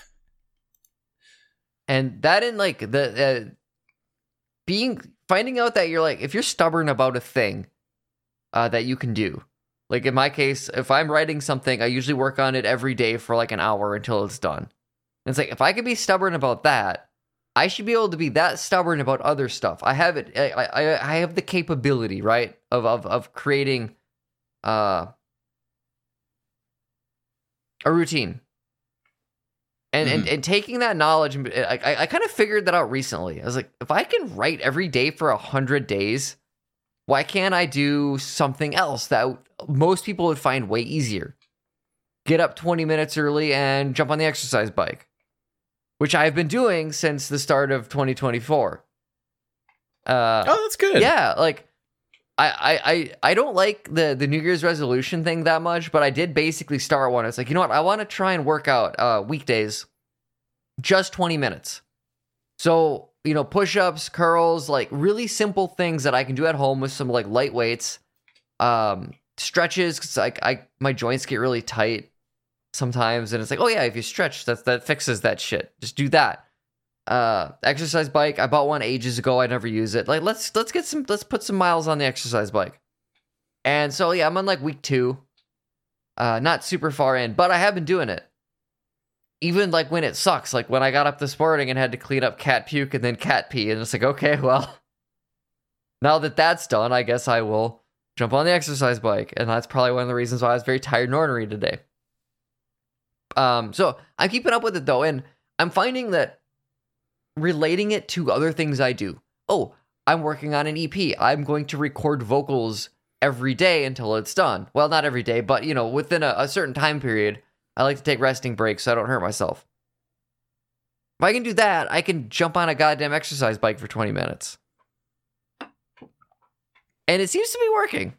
And that in like the uh, being finding out that you're like if you're stubborn about a thing uh, that you can do. Like in my case, if I'm writing something, I usually work on it every day for like an hour until it's done. And it's like if I could be stubborn about that, I should be able to be that stubborn about other stuff. I have it. I I, I have the capability, right, of of of creating uh a routine. And, and and taking that knowledge, and I, I, I kind of figured that out recently. I was like, if I can write every day for a hundred days, why can't I do something else that most people would find way easier? Get up 20 minutes early and jump on the exercise bike, which I've been doing since the start of 2024. Uh, oh, that's good. yeah, like I, I I don't like the the New Year's resolution thing that much, but I did basically start one. It's like you know what, I want to try and work out uh, weekdays, just 20 minutes. So you know, push ups, curls, like really simple things that I can do at home with some like light weights, um, stretches because like I my joints get really tight sometimes, and it's like oh yeah, if you stretch, that that fixes that shit. Just do that uh exercise bike. I bought one ages ago. I never use it. Like let's let's get some let's put some miles on the exercise bike. And so yeah i'm on like week two. Uh not super far in but i have been doing it. Even like when it sucks like when i got up this morning and had to clean up cat puke and then cat pee and it's like okay well now that that's done i guess i will jump on the exercise bike. And that's probably one of the reasons why i was very tired and ornery today. Um so i'm keeping up with it though and i'm finding that relating it to other things I do. Oh, I'm working on an EP. I'm going to record vocals every day until it's done. Well, not every day, but you know, within a, a certain time period. I like to take resting breaks so I don't hurt myself. If I can do that, I can jump on a goddamn exercise bike for 20 minutes. And it seems to be working.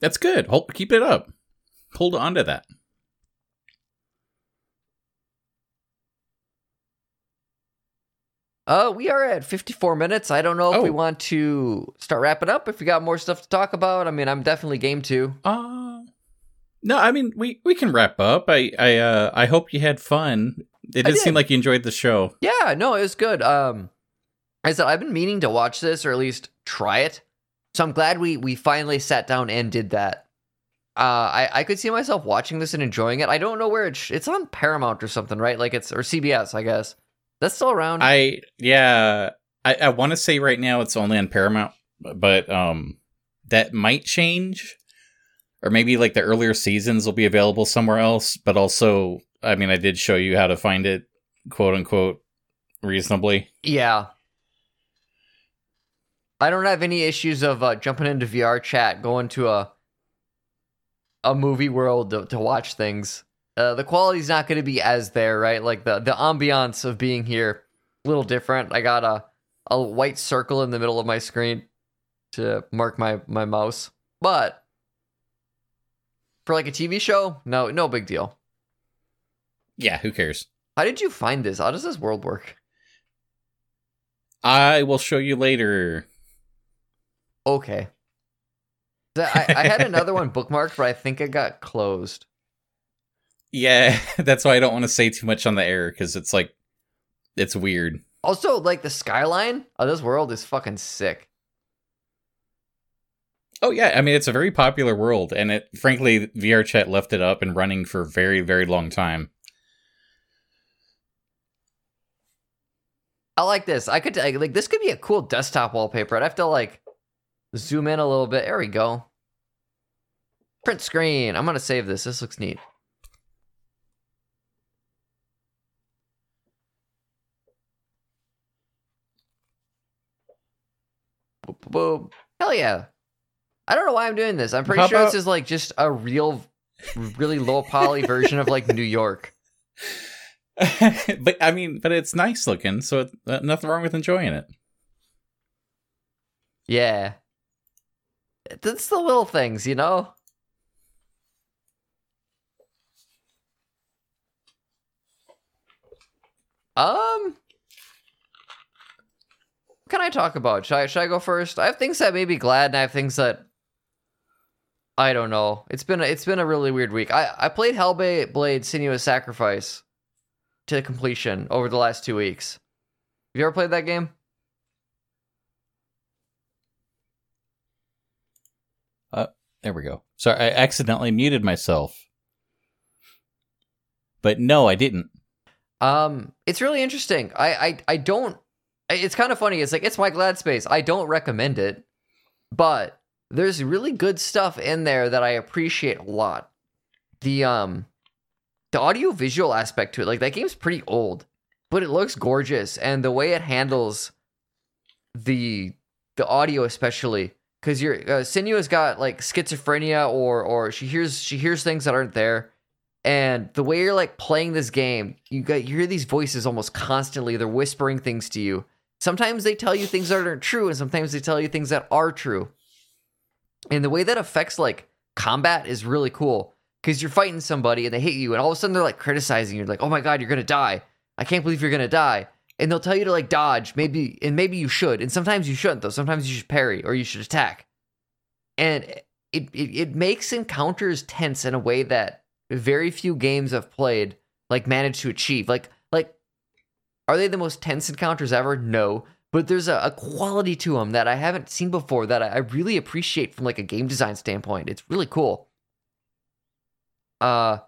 That's good. Hold, keep it up. Hold on to that. Uh, we are at 54 minutes. I don't know if we Oh. want to start wrapping up. If we got more stuff to talk about, I mean, I'm definitely game to. Uh no, I mean we we can wrap up. I I uh I hope you had fun. It I did seem like you enjoyed the show. Yeah, no, it was good. Um, I said I've been meaning to watch this or at least try it, so I'm glad we we finally sat down and did that. Uh, I I could see myself watching this and enjoying it. I don't know where it's it's on Paramount or something, right? Like it's or CBS, I guess. That's still around. I yeah, I I want to say right now it's only on Paramount, but um that might change. Or maybe like the earlier seasons will be available somewhere else, but also I mean I did show you how to find it quote unquote reasonably. yeah. I don't have any issues of uh, jumping into VR chat, going to a a movie world to, to watch things. Uh, the quality's not going to be as there, right? Like the the ambiance of being here, a little different. I got a a white circle in the middle of my screen to mark my my mouse, but for like a TV show, no no big deal. Yeah, who cares? How did you find this? How does this world work? I will show you later. Okay. I, I had another one bookmarked, but I think it got closed. Yeah, that's why I don't want to say too much on the air because it's like it's weird. Also, like the skyline of this world is fucking sick. Oh yeah, I mean it's a very popular world, and it frankly VR chat left it up and running for a very very long time. I like this. I could like, like this could be a cool desktop wallpaper. I'd have to like zoom in a little bit. There we go. Print screen. I'm gonna save this. This looks neat. Boop, boop, boop. Hell yeah. I don't know why I'm doing this. I'm pretty How sure about- this is like just a real, really low poly version of like New York. but I mean, but it's nice looking, so it, uh, nothing wrong with enjoying it. Yeah. It's the little things, you know? Um can I talk about? Should I should I go first? I have things that made me glad and I have things that I don't know. It's been a, it's been a really weird week. I I played Hellblade Blade Senua's Sacrifice to completion over the last 2 weeks. Have you ever played that game? Uh, there we go. Sorry, I accidentally muted myself. But no, I didn't. Um, it's really interesting. I I I don't. It's kind of funny. It's like it's my glad space. I don't recommend it, but there's really good stuff in there that I appreciate a lot. The um, the audio visual aspect to it, like that game's pretty old, but it looks gorgeous, and the way it handles the the audio, especially because your uh, Senua's got like schizophrenia, or or she hears she hears things that aren't there and the way you're like playing this game you got you hear these voices almost constantly they're whispering things to you sometimes they tell you things that aren't true and sometimes they tell you things that are true. And the way that affects like combat is really cool because you're fighting somebody and they hit you and all of a sudden they're like criticizing you like oh my god you're gonna die. I can't believe you're gonna die. And they'll tell you to like dodge maybe and maybe you should and sometimes you shouldn't though. Sometimes you should parry or you should attack. And it, it, it makes encounters tense in a way that very few games I've played like manage to achieve. Like are they the most tense encounters ever? No. But there's a, a quality to them that I haven't seen before that I, I really appreciate from like a game design standpoint. It's really cool. Uh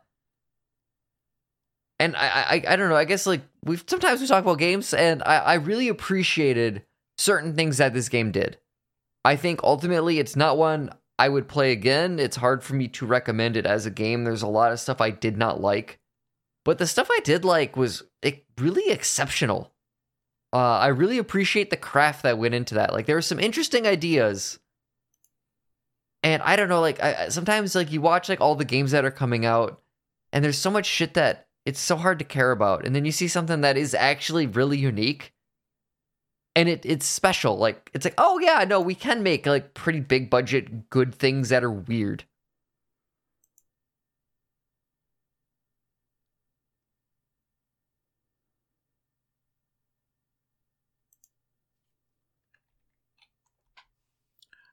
and I, I I don't know, I guess like we've sometimes we talk about games and I, I really appreciated certain things that this game did. I think ultimately it's not one I would play again. It's hard for me to recommend it as a game. There's a lot of stuff I did not like, but the stuff I did like was really exceptional. Uh, I really appreciate the craft that went into that. Like there were some interesting ideas, and I don't know. Like I- sometimes, like you watch like all the games that are coming out, and there's so much shit that it's so hard to care about, and then you see something that is actually really unique and it it's special. Like it's like, oh yeah, no, we can make like pretty big budget good things that are weird.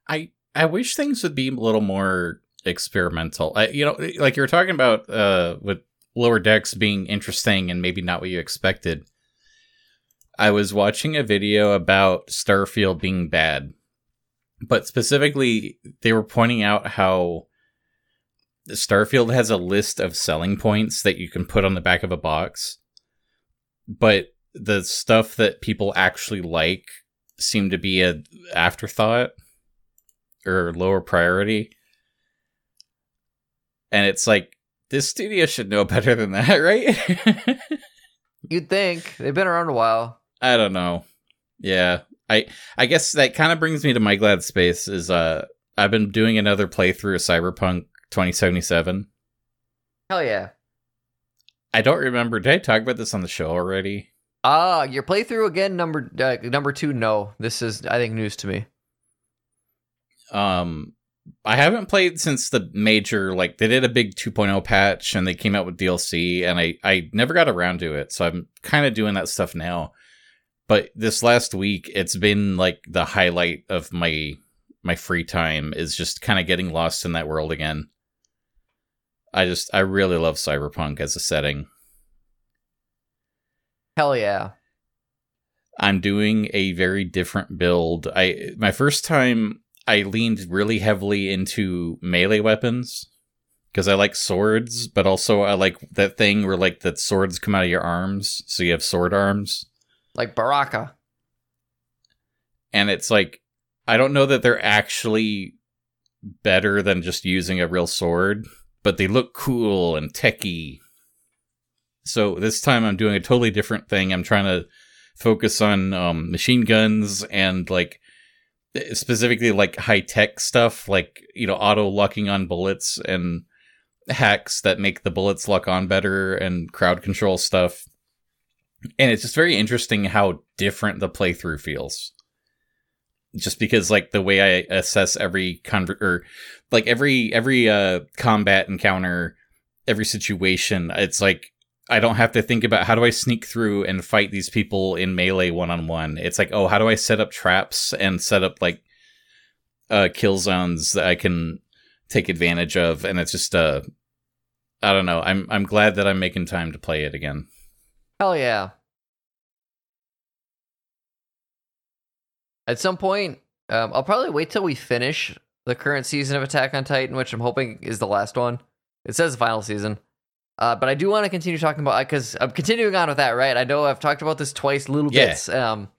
I I wish things would be a little more experimental. I, you know, like you were talking about uh, with lower decks being interesting and maybe not what you expected. I was watching a video about Starfield being bad, but specifically, they were pointing out how Starfield has a list of selling points that you can put on the back of a box, but the stuff that people actually like seem to be a afterthought or lower priority. And it's like this studio should know better than that, right? You'd think they've been around a while. I don't know. Yeah. I I guess that kind of brings me to my glad space is uh I've been doing another playthrough of Cyberpunk 2077. Hell yeah. I don't remember did I talk about this on the show already? Ah, your playthrough again, number uh, number two. No, this is I think news to me. Um I haven't played since the major like they did a big 2.0 patch and they came out with DLC and I I never got around to it. So I'm kind of doing that stuff now. But this last week it's been like the highlight of my my free time is just kind of getting lost in that world again. I just I really love Cyberpunk as a setting. Hell yeah. I'm doing a very different build. I my first time I leaned really heavily into melee weapons because I like swords, but also I like that thing where like the swords come out of your arms, so you have sword arms. like Baraka. and it's like I don't know that they're actually better than just using a real sword, but they look cool and techy. So this time I'm doing a totally different thing. I'm trying to focus on um, machine guns and like specifically like high tech stuff, like you know auto locking on bullets and hacks that make the bullets lock on better and crowd control stuff. And it's just very interesting how different the playthrough feels just because like the way I assess every conver- or like every every uh combat encounter, every situation, it's like I don't have to think about how do I sneak through and fight these people in melee one on one. It's like, oh, how do I set up traps and set up like uh kill zones that I can take advantage of and it's just uh I don't know. I'm I'm glad that I'm making time to play it again. Hell yeah. At some point, um, I'll probably wait till we finish the current season of Attack on Titan, which I'm hoping is the last one. It says the final season. Uh, but I do want to continue talking about because I'm continuing on with that, right? I know I've talked about this twice, little Yeah. bits. Um,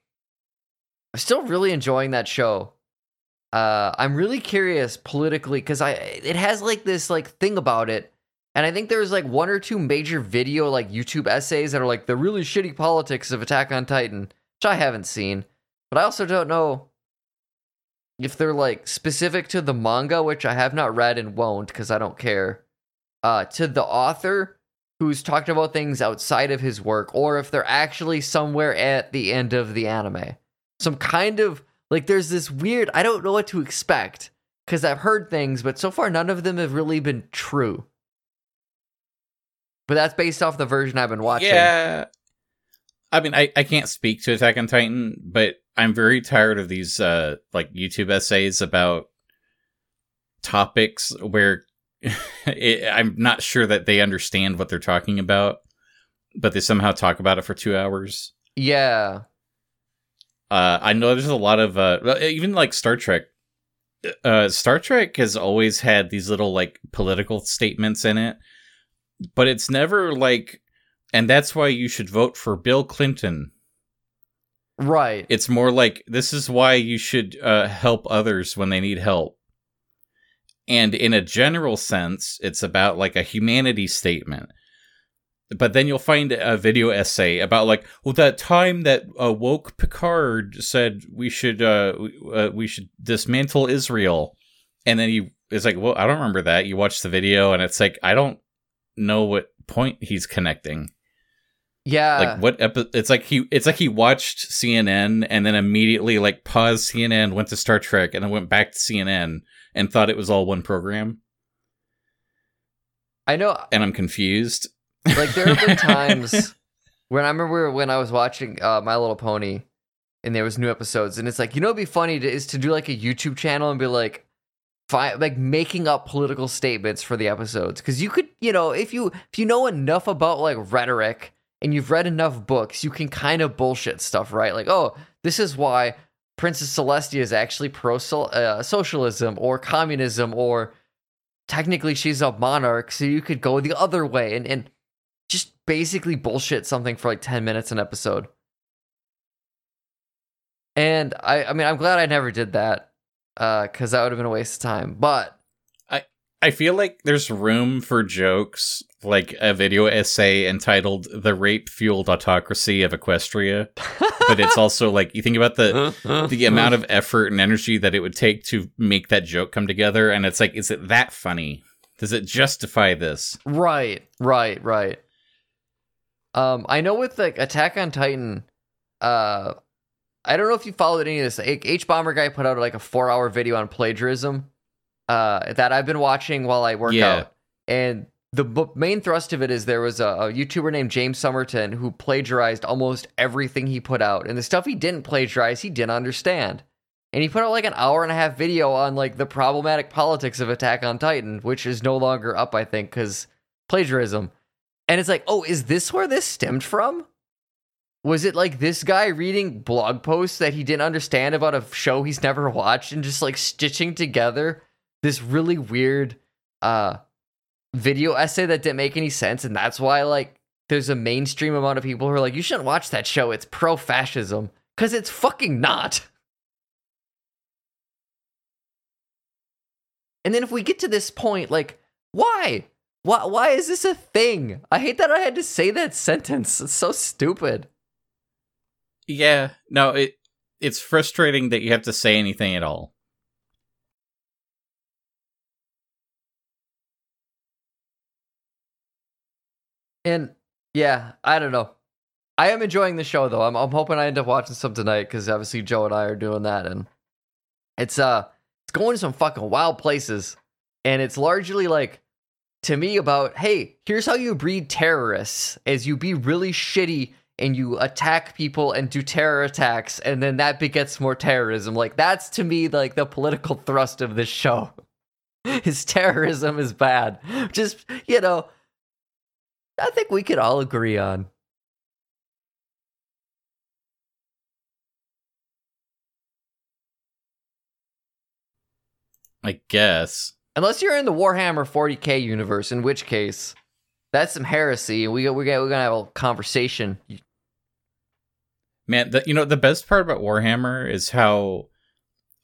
I'm still really enjoying that show. Uh, I'm really curious politically because I it has like this like thing about it, and I think there's like one or two major video like YouTube essays that are like the really shitty politics of Attack on Titan, which I haven't seen, but I also don't know if they're like specific to the manga, which I have not read and won't because I don't care, uh, to the author who's talked about things outside of his work, or if they're actually somewhere at the end of the anime. Some kind of like there's this weird, I don't know what to expect because I've heard things, but so far none of them have really been true. But that's based off the version I've been watching. Yeah. I mean, I, I can't speak to Attack on Titan, but I'm very tired of these uh like YouTube essays about topics where it, I'm not sure that they understand what they're talking about, but they somehow talk about it for two hours. Yeah. Uh, I know there's a lot of uh, even like Star Trek. Uh, Star Trek has always had these little like political statements in it, but it's never like, and that's why you should vote for Bill Clinton. Right. It's more like this is why you should uh, help others when they need help. And in a general sense, it's about like a humanity statement. But then you'll find a video essay about like, well, that time that uh, woke Picard said we should uh, we, uh, we should dismantle Israel, and then he is like, well, I don't remember that. You watch the video, and it's like, I don't know what point he's connecting yeah. like what epi- it's like he it's like he watched CNN and then immediately like paused CNN, went to Star Trek, and then went back to CNN and thought it was all one program. I know And I'm confused. like there have been times when I remember when I was watching uh, My Little Pony and there was new episodes and it's like you know it'd be funny to, is to do like a YouTube channel and be like fi- like making up political statements for the episodes because you could you know if you if you know enough about like rhetoric and you've read enough books you can kind of bullshit stuff right like oh this is why Princess Celestia is actually pro uh, socialism or communism or technically she's a monarch so you could go the other way and and just basically bullshit something for like 10 minutes an episode. And I I mean I'm glad I never did that uh cuz that would have been a waste of time. But I feel like there's room for jokes, like a video essay entitled "The Rape Fueled Autocracy of Equestria," but it's also like you think about the the amount of effort and energy that it would take to make that joke come together, and it's like, is it that funny? Does it justify this? Right, right, right. Um, I know with like Attack on Titan, uh, I don't know if you followed any of this. Hbomberguy put out like a four hour video on plagiarism, uh, that I've been watching while I work Yeah. out, and the b- main thrust of it is there was a, a YouTuber named James Somerton who plagiarized almost everything he put out, and the stuff he didn't plagiarize, he didn't understand. And he put out like an hour and a half video on like the problematic politics of Attack on Titan, which is no longer up, I think, because plagiarism. And it's like, oh, is this where this stemmed from? Was it like this guy reading blog posts that he didn't understand about a show he's never watched and just like stitching together this really weird uh video essay that didn't make any sense and that's why like there's a mainstream amount of people who are like, you shouldn't watch that show. It's pro fascism. Because it's fucking not. And then if we get to this point, like, why? Why, why is this a thing? I hate that I had to say that sentence. It's so stupid. Yeah, no, it it's frustrating that you have to say anything at all. And yeah, I don't know. I am enjoying the show though. I'm I'm hoping I end up watching some tonight because obviously Joe and I are doing that, and it's uh it's going to some fucking wild places, and it's largely like to me about hey, here's how you breed terrorists: as you be really shitty and you attack people and do terror attacks, and then that begets more terrorism. Like that's to me like the political thrust of this show. His terrorism is bad. Just you know, I think we could all agree on. I guess. Unless you're in the Warhammer 40k universe, in which case that's some heresy, and we we we're gonna have a conversation. Man, the, you know the best part about Warhammer is how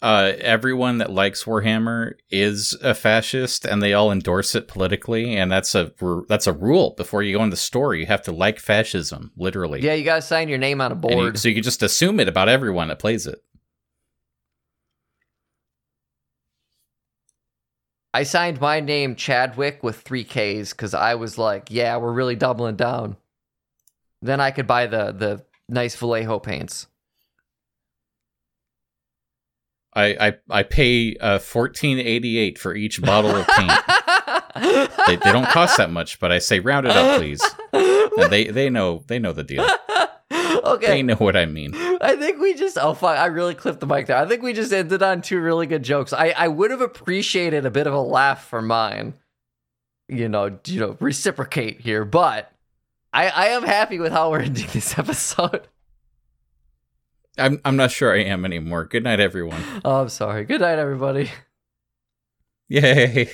uh, everyone that likes Warhammer is a fascist, and they all endorse it politically, and that's a that's a rule. Before you go in the story, you have to like fascism, literally. Yeah, you gotta sign your name on a And you- board. so you can just assume it about everyone that plays it. I signed my name Chadwick with three Ks because I was like, yeah, we're really doubling down. Then I could buy the the nice Vallejo paints. I I, I pay uh, fourteen eighty eight for each bottle of paint. they, they don't cost that much, but I say round it up, please. And they they know they know the deal. Okay, they know what I mean. I think we just oh fuck I really clipped the mic there. I think we just ended on two really good jokes. I I would have appreciated a bit of a laugh for mine. You know, you know, reciprocate here, but I I am happy with how we're ending this episode. I'm I'm not sure I am anymore. Good night, everyone. Oh, I'm sorry. Good night, everybody. Yay.